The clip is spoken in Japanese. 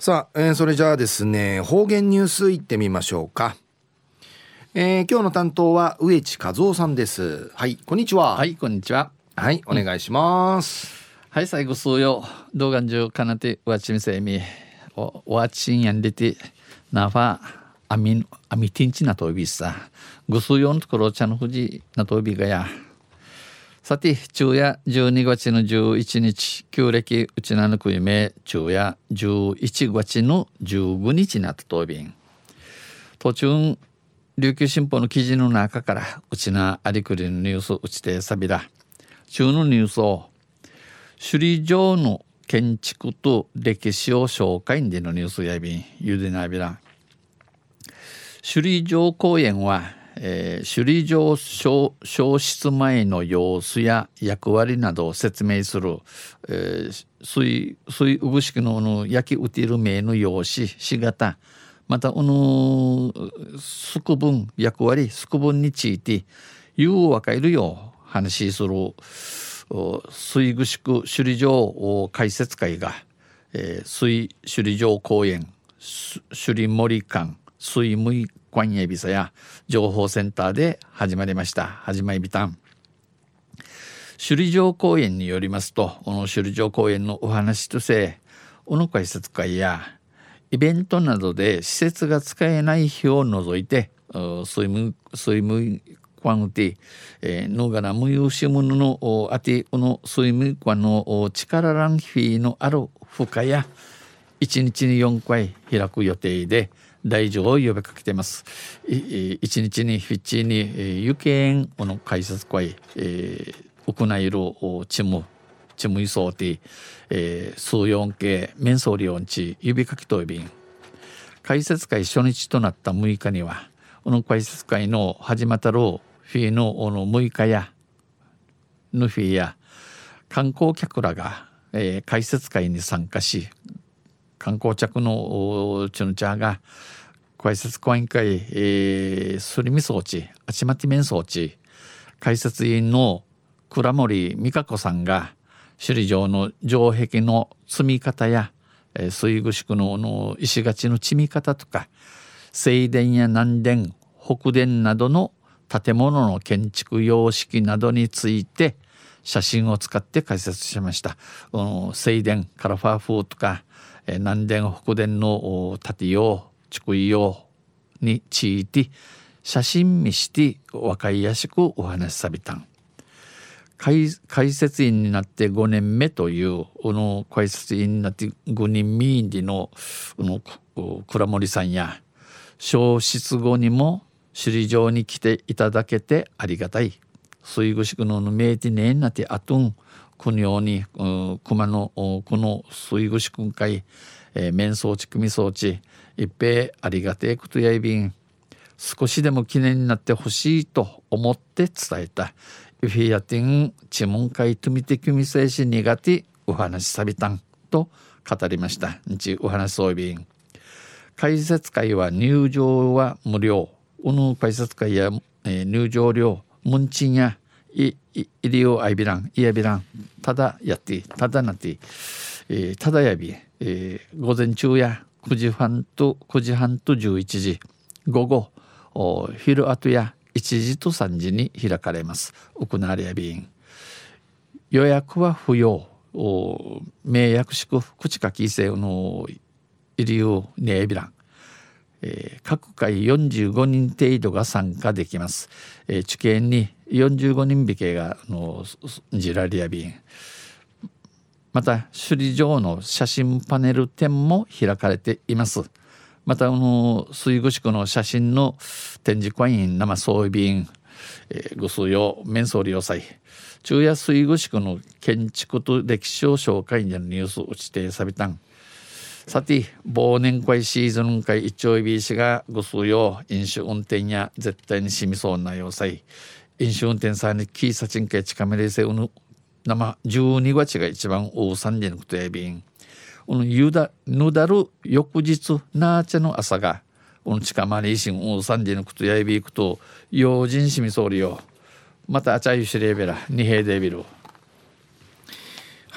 さあ、えー、それじゃあですね方言ニュースいってみましょうか、えー、今日の担当は植地和夫さんです。はいこんにちは。はいこんにちは。はいお願いします、うん、はい最後数曜動画中かなてわちみせみ。おわちんやんでてなファアミアミティンチなとびさ。ぐすよんところちゃんふじなとびがやさて、昼夜12月の11日、旧暦うちなぬくいめ、昼夜11月の15日なったとびん。途中、琉球新報の記事の中から、うちなありくりのニュースうちてさびら。中のニュースを、首里城の建築と歴史を紹介でのニュースやびん、ゆでなびら。首里城公園は、えー、首里城消失前の様子や役割などを説明する、えー、水水うぐしきのの焼きうている名の用紙し型またこの宿分役割宿分について言うわかるよう話する水ぐしく首里城解説会が、えー、水首里城公園首里森館水無 quan エビサや情報センターで始まりました。始まりビタン首里城公園によりますとこの首里城公園のお話として小野解説会やイベントなどで施設が使えない日を除いてスイムスイムクワンティ、えー、のがらむゆしむぬのあてこのスイムクワンの力ランフィーのある負荷や1日に4回開く予定で大乗を呼びかけています。一日にフィッチに有権の解説会、えー、行えるチムチムイソーティ、えー、数四系メンソーリオンチ指かきといびん解説会初日となった6日にはこの解説会の始まったろうフィーのの6日やヌフィーや観光客らが、えー、解説会に参加し観光客のチュヌチャーが解説講演会、えー、すりみ装置あちまち面装置解説員の倉森美香子さんが首里城の城壁の積み方や、えー、水具宿のの石垣の積み方とか正殿や南殿北殿などの建物の建築様式などについて写真を使って解説しました。正殿カラファー風とか南殿北殿の建用地区用について写真見して分かりやすくお話しさびたん。解説員になって5年目というこの解説員になって5人民でのの倉森さんや消失後にも首里城に来ていただけてありがたい。水具宿のメーティネになてあとん。このように熊のこの水具宿会、えー、面装置組装置一平ありがてえことやいびん少しでも記念になってほしいと思って伝えた。イフィアティンチモン会とみてきみせし苦手お話さびたんと語りました。日お話そういびん。解説会は入場は無料。この解説会や、えー、入場料ムンチンやいいりよあいびらんいやびらんただやってただなって、えー、ただやび、えー、午前中や9時半と9時半と11時。午後昼後や1時と3時に開かれます。行われや便予約は不要。名約宿口かきせの入りをねえびらんえー、各回45人程度が参加できます。えー、地形に45人引けがのジラリア便。また首里城の写真パネル展も開かれています。またあの水具宿の写真の展示会員生装備便、えー、ご数用面相利用祭。中夜水具宿の建築と歴史を紹介にニュース打ちてさびたん。さて忘年会シーズン会一丁ビー氏がご数用飲酒運転や絶対に染みそうな要塞飲酒運転さにキーサチンケチカメレセウヌ生12月が一番大三でのことやびんこのゆだぬだる翌日なーちゃの朝がこの近まりいしん大三でのことやびくと用心しみそうりよまたあちゃゆしれべら二平デビル